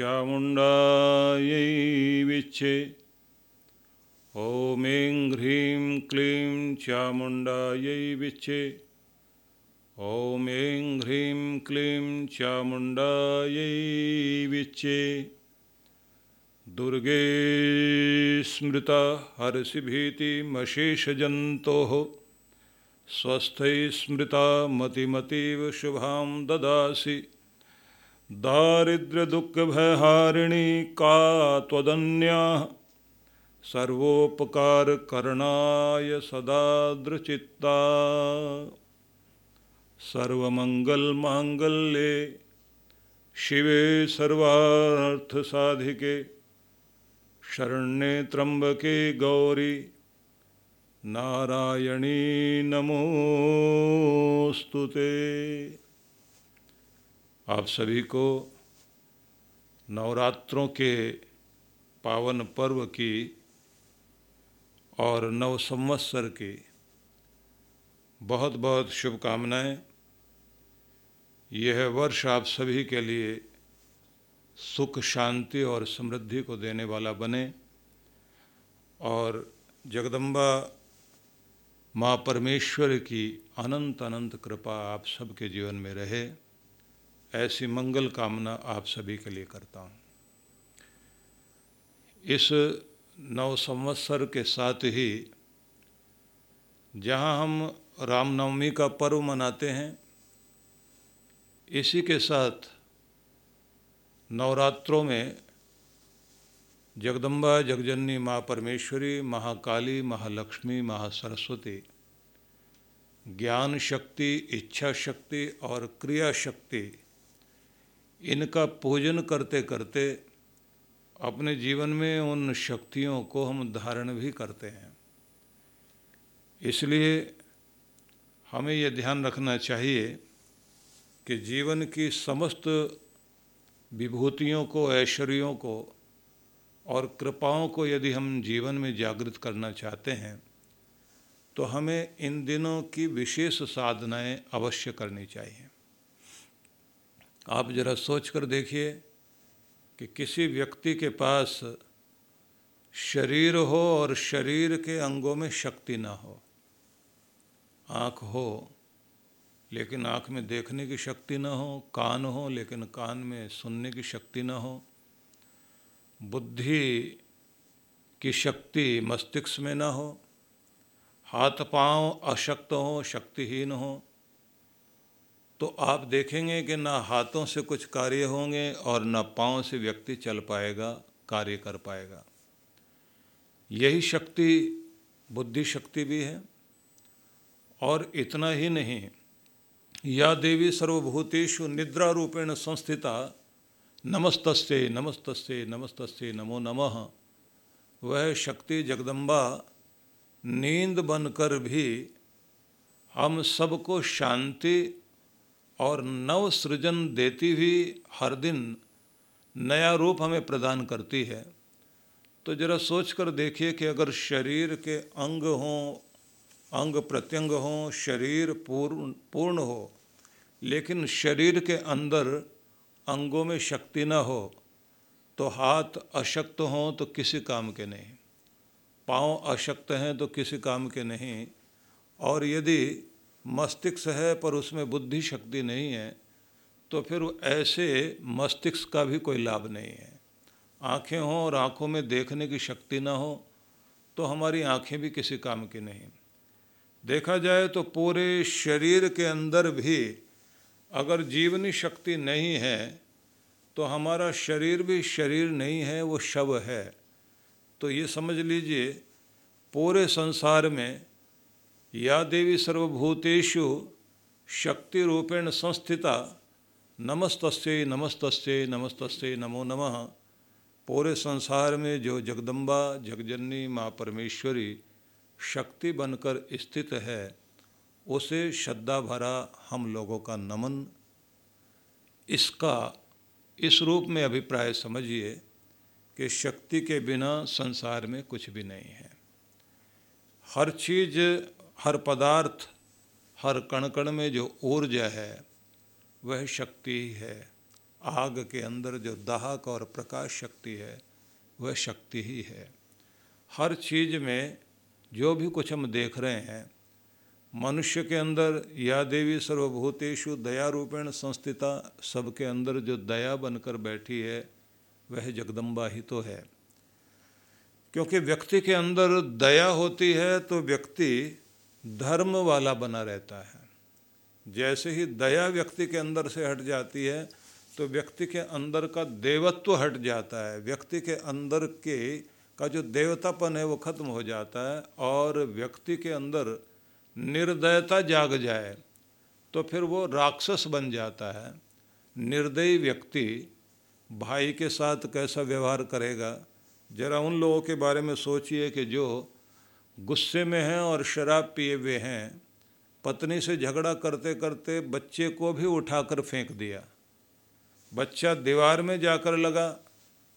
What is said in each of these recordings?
चामुण्डायै विच्छे ॐ ऐं ह्रीं क्लीं चामुण्डायै विच्छे ॐ ऐं ह्रीं क्लीं चामुण्डायै विच्छे दुर्गे स्मृता हर्षिभीतिमशेषजन्तोः स्वस्थै स्मृता मतिमतीव शुभां ददासि। दारिद्र्यदुःखभयहारिणी का त्वदन्याः। सर्वोपकारकरणाय सदाद्रचित्ता सर्वमङ्गलमाङ्गल्ये शिवे सर्वार्थसाधिके। शरण्ये त्र्यम्बके गौरी। नारायणी नमोस्तु ते। आप सभी को नवरात्रों के पावन पर्व की और नव संवत्सर की बहुत बहुत शुभकामनाएँ। यह वर्ष आप सभी के लिए सुख, शांति और समृद्धि को देने वाला बने और जगदम्बा माँ परमेश्वर की अनंत अनंत कृपा आप सबके जीवन में रहे। ऐसी मंगल कामना आप सभी के लिए करता हूँ। इस नव संवत्सर के साथ ही जहाँ हम रामनवमी का पर्व मनाते हैं, इसी के साथ नवरात्रों में जगदम्बा, जगजननी, माँ परमेश्वरी, महाकाली, महालक्ष्मी, महासरस्वती, ज्ञान शक्ति, इच्छा शक्ति और क्रिया शक्ति इनका पूजन करते करते अपने जीवन में उन शक्तियों को हम धारण भी करते हैं। इसलिए हमें यह ध्यान रखना चाहिए कि जीवन की समस्त विभूतियों को, ऐश्वर्यों को और कृपाओं को यदि हम जीवन में जागृत करना चाहते हैं तो हमें इन दिनों की विशेष साधनाएँ अवश्य करनी चाहिए। आप जरा सोच कर देखिए कि किसी व्यक्ति के पास शरीर हो और शरीर के अंगों में शक्ति ना हो। आँख हो, लेकिन आँख में देखने की शक्ति ना हो, कान हो, लेकिन कान में सुनने की शक्ति ना हो। बुद्धि की शक्ति मस्तिष्क में ना हो। हाथ पाँव अशक्त हो, शक्तिहीन हो तो आप देखेंगे कि ना हाथों से कुछ कार्य होंगे और न पाँव से व्यक्ति चल पाएगा, कार्य कर पाएगा। यही शक्ति, बुद्धि शक्ति भी है। और इतना ही नहीं, या देवी सर्वभूतेषु निद्रा रूपेण संस्थिता, नमस्तस्ते नमस्तस्ते नमस्तस्ते, नमो नमः। वह शक्ति जगदम्बा, नींद बनकर भी हम सबको शांति और नव सृजन देती हुई हर दिन नया रूप हमें प्रदान करती है। तो जरा सोच कर देखिए कि अगर शरीर के अंग हों, अंग प्रत्यंग हों, शरीर पूर्ण पूर्ण हो, लेकिन शरीर के अंदर अंगों में शक्ति न हो तो हाथ अशक्त हों तो किसी काम के नहीं, पाँव अशक्त हैं तो किसी काम के नहीं, और यदि मस्तिष्क है, पर उसमें बुद्धि शक्ति नहीं है तो फिर ऐसे मस्तिष्क का भी कोई लाभ नहीं है। आँखें हों और आँखों में देखने की शक्ति ना हो तो हमारी आँखें भी किसी काम की नहीं। देखा जाए तो पूरे शरीर के अंदर भी अगर जीवनी शक्ति नहीं है तो हमारा शरीर भी शरीर नहीं है, वो शव है। तो ये समझ लीजिए, पूरे संसार में या देवी सर्वभूतेषु शक्ति रूपेण संस्थिता, नमस्तस्य नमस्तस्य नमस्तस्य नमो नमः। पूरे संसार में जो जगदम्बा, जगजननी माँ परमेश्वरी शक्ति बनकर स्थित है, उसे श्रद्धा भरा हम लोगों का नमन। इसका, इस रूप में अभिप्राय समझिए कि शक्ति के बिना संसार में कुछ भी नहीं है। हर चीज़ हर पदार्थ, हर कण कण में जो ऊर्जा है, वह शक्ति ही आग के अंदर जो दाहक और प्रकाश शक्ति है, वह शक्ति ही है। हर चीज़ में जो भी कुछ हम देख रहे हैं, मनुष्य के अंदर या देवी सर्वभूतेषु दया रूपेण संस्थिता सबके अंदर जो दया बनकर बैठी है, वह जगदम्बा ही तो है। क्योंकि व्यक्ति के अंदर दया होती है तो व्यक्ति धर्म वाला बना रहता है। जैसे ही दया व्यक्ति के अंदर से हट जाती है तो व्यक्ति के अंदर का देवत्व हट जाता है। व्यक्ति के अंदर के का जो देवतापन है, वो खत्म हो जाता है और व्यक्ति के अंदर निर्दयता जाग जाए तो फिर वो राक्षस बन जाता है। निर्दयी व्यक्ति भाई के साथ कैसा व्यवहार करेगा? जरा उन लोगों के बारे में सोचिए कि जो गुस्से में हैं और शराब पिए हुए हैं। पत्नी से झगड़ा करते करते बच्चे को भी उठाकर फेंक दिया। बच्चा दीवार में जाकर लगा,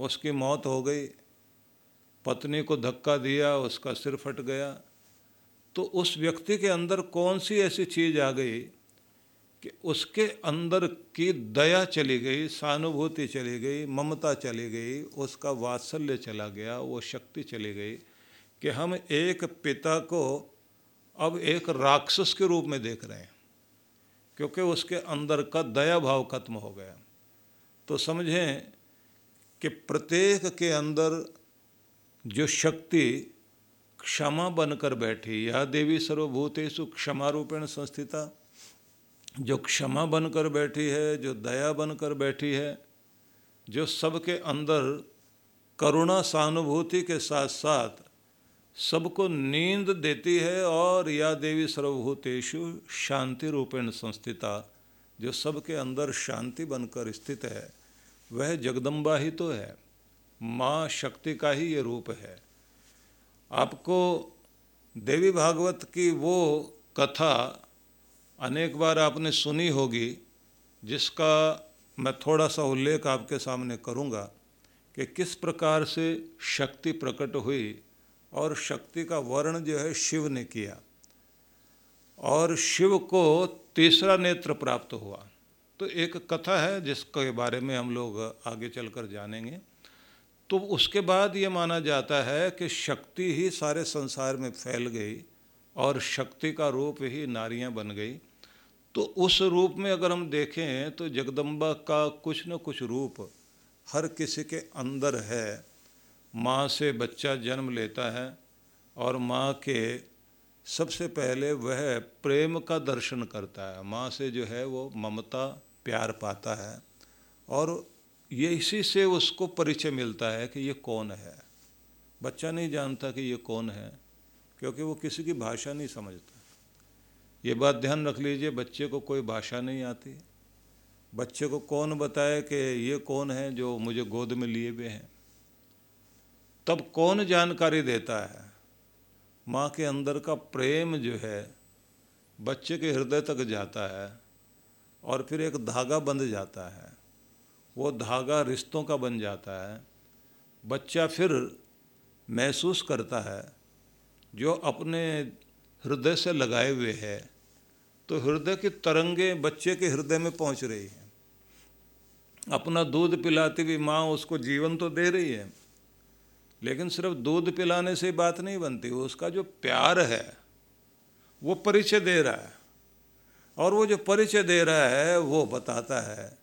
उसकी मौत हो गई। पत्नी को धक्का दिया, उसका सिर फट गया। तो उस व्यक्ति के अंदर कौन सी ऐसी चीज़ आ गई कि उसके अंदर की दया चली गई, सहानुभूति चली गई, ममता चली गई, उसका वात्सल्य चला गया, वो शक्ति चली गई। कि हम एक पिता को अब एक राक्षस के रूप में देख रहे हैं, क्योंकि उसके अंदर का दया भाव खत्म हो गया। तो समझें कि प्रत्येक के अंदर जो शक्ति क्षमा बनकर बैठी यह देवी सर्वभूतेषु क्षमा रूपेण संस्थिता, जो क्षमा बनकर बैठी है, जो दया बनकर बैठी है, जो सबके अंदर करुणा सहानुभूति के साथ साथ सबको नींद देती है और या देवी सर्वभूतेषु शांति रूपेण संस्थिता, जो सबके अंदर शांति बनकर स्थित है, वह जगदम्बा ही तो है। माँ शक्ति का ही ये रूप है। आपको देवी भागवत की वो कथा अनेक बार आपने सुनी होगी, जिसका मैं थोड़ा सा उल्लेख आपके सामने करूँगा कि किस प्रकार से शक्ति प्रकट हुई और शक्ति का वर्ण जो है शिव ने किया। और शिव को तीसरा नेत्र प्राप्त हुआ। तो एक कथा है जिसके बारे में हम लोग आगे चलकर जानेंगे। तो उसके बाद ये माना जाता है कि शक्ति ही सारे संसार में फैल गई और शक्ति का रूप ही नारियाँ बन गई। तो उस रूप में अगर हम देखें तो जगदम्बा का कुछ न कुछ रूप हर किसी के अंदर है। माँ से बच्चा जन्म लेता है और माँ के सबसे पहले वह प्रेम का दर्शन करता है। माँ से जो है वो ममता, प्यार पाता है और ये इसी से उसको परिचय मिलता है कि ये कौन है। बच्चा नहीं जानता कि ये कौन है, क्योंकि वो किसी की भाषा नहीं समझता। ये बात ध्यान रख लीजिए, बच्चे को कोई भाषा नहीं आती। बच्चे को कौन बताए कि ये कौन है जो मुझे गोद में लिए हुए हैं? तब कौन जानकारी देता है? माँ के अंदर का प्रेम जो है, बच्चे के हृदय तक जाता है और फिर एक धागा बंध जाता है। वो धागा रिश्तों का बन जाता है। बच्चा फिर महसूस करता है, जो अपने हृदय से लगाए हुए है तो हृदय की तरंगे बच्चे के हृदय में पहुँच रही हैं। अपना दूध पिलाती हुई माँ उसको जीवन तो दे रही है लेकिन सिर्फ़ दूध पिलाने से बात नहीं बनती, उसका जो प्यार है, वो परिचय दे रहा है। और वो जो परिचय दे रहा है, वो बताता है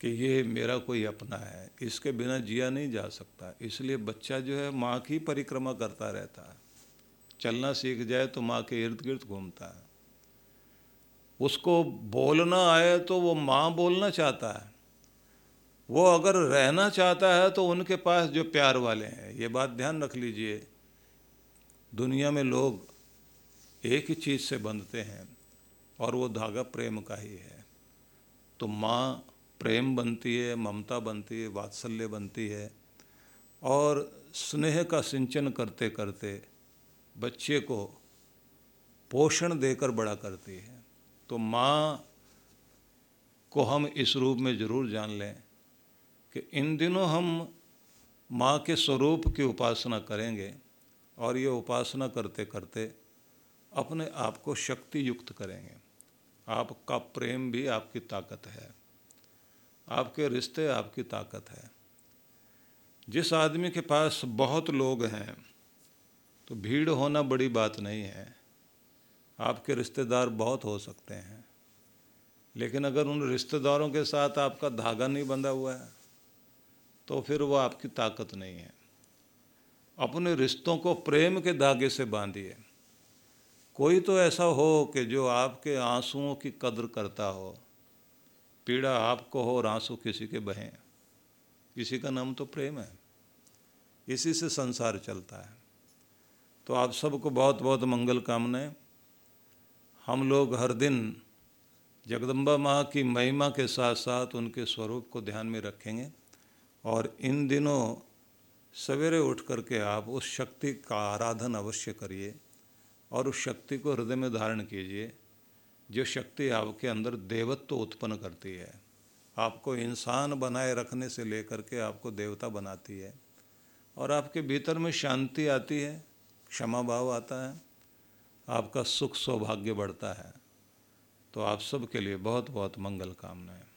कि ये मेरा कोई अपना है, इसके बिना जिया नहीं जा सकता। इसलिए बच्चा जो है, माँ की परिक्रमा करता रहता है। चलना सीख जाए तो माँ के इर्द गिर्द घूमता है। उसको बोलना आए तो वो माँ बोलना चाहता है। वो अगर रहना चाहता है तो उनके पास जो प्यार वाले हैं, ये बात ध्यान रख लीजिए। दुनिया में लोग एक ही चीज़ से बंधते हैं और वो धागा प्रेम का ही है। तो माँ प्रेम बनती है, ममता बनती है, वात्सल्य बनती है और स्नेह का सिंचन करते करते बच्चे को पोषण देकर बड़ा करती है। तो माँ को हम इस रूप में ज़रूर जान लें। कि इन दिनों हम माँ के स्वरूप की उपासना करेंगे और ये उपासना करते करते अपने आप को शक्ति युक्त करेंगे। आपका प्रेम भी आपकी ताकत है। आपके रिश्ते आपकी ताकत है। जिस आदमी के पास बहुत लोग हैं तो भीड़ होना बड़ी बात नहीं है। आपके रिश्तेदार बहुत हो सकते हैं। लेकिन अगर उन रिश्तेदारों के साथ आपका धागा नहीं बंधा हुआ है तो फिर वो आपकी ताकत नहीं है। अपने रिश्तों को प्रेम के धागे से बांधिए। कोई तो ऐसा हो कि जो आपके आंसुओं की कदर करता हो। पीड़ा आपको हो और आँसू किसी के बहें। इसी का नाम तो प्रेम है। इसी से संसार चलता है। तो आप सबको बहुत बहुत मंगल कामनाएँ। हम लोग हर दिन जगदम्बा माँ की महिमा के साथ साथ उनके स्वरूप को ध्यान में रखेंगे। और इन दिनों सवेरे उठ करके आप उस शक्ति का आराधन अवश्य करिए और उस शक्ति को हृदय में धारण कीजिए। जो शक्ति आपके अंदर देवत्व उत्पन्न करती है, आपको इंसान बनाए रखने से लेकर के आपको देवता बनाती है और आपके भीतर में शांति आती है, क्षमा भाव आता है, आपका सुख सौभाग्य बढ़ता है। तो आप सब के लिए बहुत बहुत मंगल कामनाएँ।